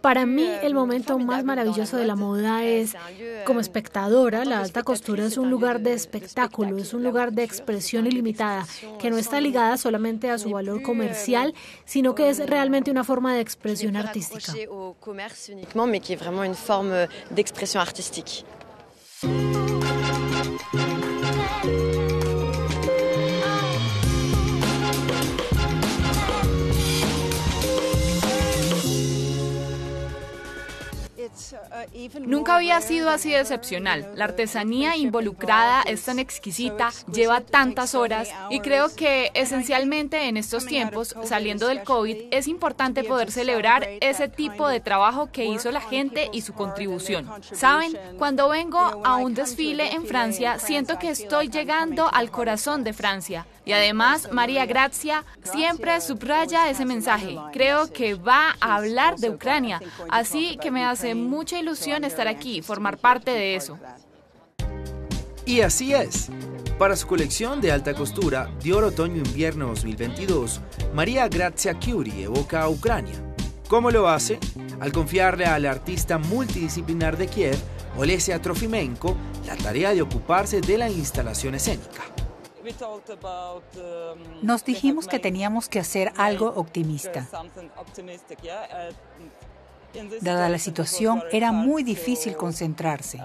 Para mí, el momento más maravilloso de la moda es, como espectadora, la alta costura es un lugar de espectáculo, es un lugar de expresión ilimitada, que no está ligada solamente a su valor comercial, sino que es realmente una forma de expresión artística. Nunca había sido así de excepcional. La artesanía involucrada es tan exquisita, lleva tantas horas y creo que esencialmente en estos tiempos, saliendo del COVID, es importante poder celebrar ese tipo de trabajo que hizo la gente y su contribución. Saben, cuando vengo a un desfile en Francia, siento que estoy llegando al corazón de Francia. Y además, María Grazia siempre subraya ese mensaje. Creo que va a hablar de Ucrania, así que me hace mucha ilusión estar aquí, formar parte de eso. Y así es. Para su colección de alta costura Dior Otoño-Invierno 2022, María Grazia Curie evoca a Ucrania. ¿Cómo lo hace? Al confiarle al artista multidisciplinar de Kiev, Olesia Trofimenko, la tarea de ocuparse de la instalación escénica. Nos dijimos que teníamos que hacer algo optimista. Dada la situación, era muy difícil concentrarse.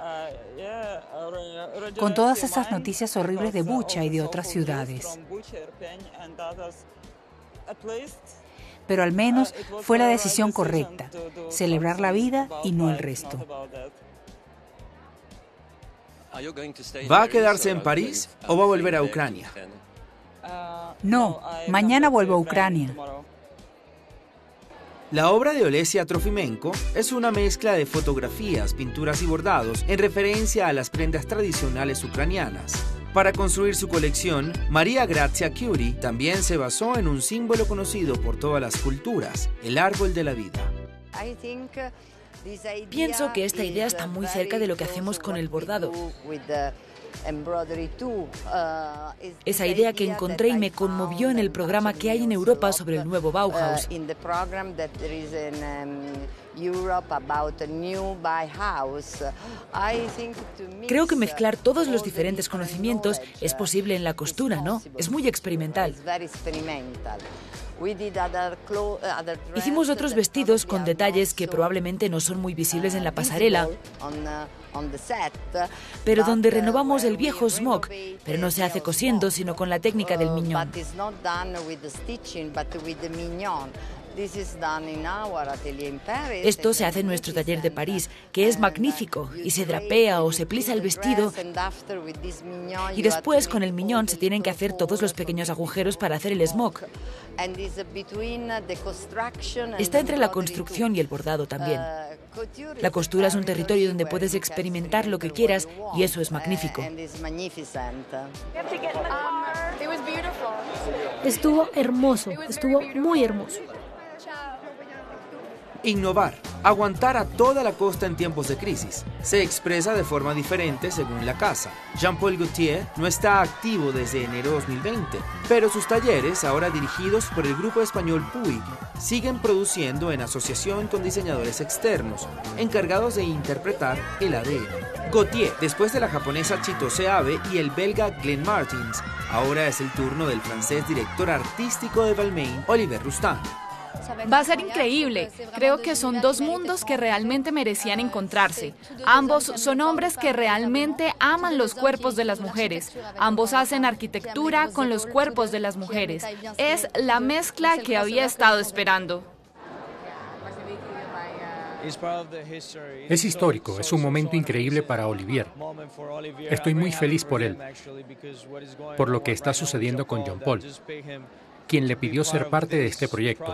Con todas esas noticias horribles de Bucha y de otras ciudades. Pero al menos fue la decisión correcta, celebrar la vida y no el resto. ¿Va a quedarse en París o va a volver a Ucrania? No, mañana vuelvo a Ucrania. La obra de Olesia Trofimenko es una mezcla de fotografías, pinturas y bordados en referencia a las prendas tradicionales ucranianas. Para construir su colección, María Grazia Curie también se basó en un símbolo conocido por todas las culturas, el árbol de la vida. Pienso que esta idea está muy cerca de lo que hacemos con el bordado. Esa idea que encontré y me conmovió en el programa que hay en Europa sobre el nuevo Bauhaus. Creo que mezclar todos los diferentes conocimientos es posible en la costura, ¿no? Es muy experimental. Hicimos otros vestidos con detalles que probablemente no son muy visibles en la pasarela, pero donde renovamos el viejo smock, pero no se hace cosiendo, sino con la técnica del miñón. Esto se hace en nuestro taller de París, que es magnífico, y se drapea o se plisa el vestido. Y después, con el miñón, se tienen que hacer todos los pequeños agujeros para hacer el smock. Está entre la construcción y el bordado también. La costura es un territorio donde puedes experimentar lo que quieras y eso es magnífico. Estuvo hermoso, estuvo muy hermoso. Innovar, aguantar a toda la costa en tiempos de crisis, se expresa de forma diferente según la casa. Jean-Paul Gaultier no está activo desde enero 2020, pero sus talleres, ahora dirigidos por el grupo español Puig, siguen produciendo en asociación con diseñadores externos, encargados de interpretar el ADN. Gaultier, después de la japonesa Chitose Abe y el belga Glenn Martins, ahora es el turno del francés director artístico de Balmain, Oliver Roustan. Va a ser increíble. Creo que son dos mundos que realmente merecían encontrarse. Ambos son hombres que realmente aman los cuerpos de las mujeres. Ambos hacen arquitectura con los cuerpos de las mujeres. Es la mezcla que había estado esperando. Es histórico, es un momento increíble para Olivier. Estoy muy feliz por él, por lo que está sucediendo con John Paul quien le pidió ser parte de este proyecto.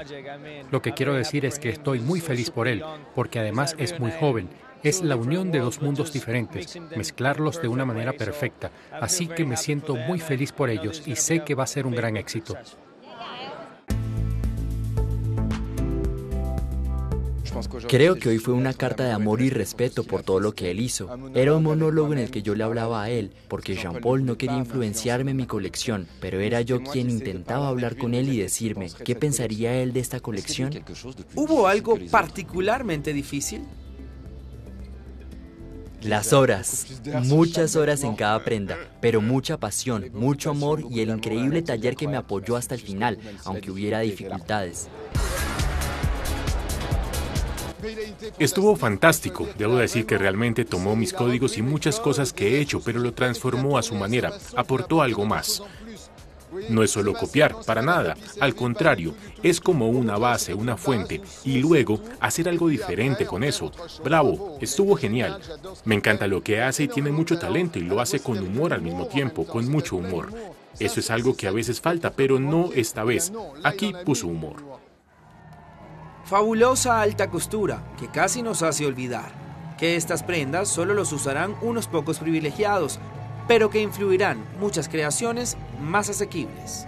Lo que quiero decir es que estoy muy feliz por él, porque además es muy joven. Es la unión de dos mundos diferentes, mezclarlos de una manera perfecta. Así que me siento muy feliz por ellos y sé que va a ser un gran éxito. Creo que hoy fue una carta de amor y respeto por todo lo que él hizo. Era un monólogo en el que yo le hablaba a él, porque Jean-Paul no quería influenciarme en mi colección, pero era yo quien intentaba hablar con él y decirme qué pensaría él de esta colección. ¿Hubo algo particularmente difícil? Las horas, muchas horas en cada prenda, pero mucha pasión, mucho amor y el increíble taller que me apoyó hasta el final, aunque hubiera dificultades. Estuvo fantástico. Debo decir que realmente tomó mis códigos y muchas cosas que he hecho, pero lo transformó a su manera. Aportó algo más. No es solo copiar, para nada. Al contrario, es como una base, una fuente, y luego hacer algo diferente con eso. Bravo, estuvo genial. Me encanta lo que hace y tiene mucho talento y lo hace con humor al mismo tiempo, con mucho humor. Eso es algo que a veces falta, pero no esta vez. Aquí puso humor. Fabulosa alta costura que casi nos hace olvidar que estas prendas solo los usarán unos pocos privilegiados pero que influirán muchas creaciones más asequibles.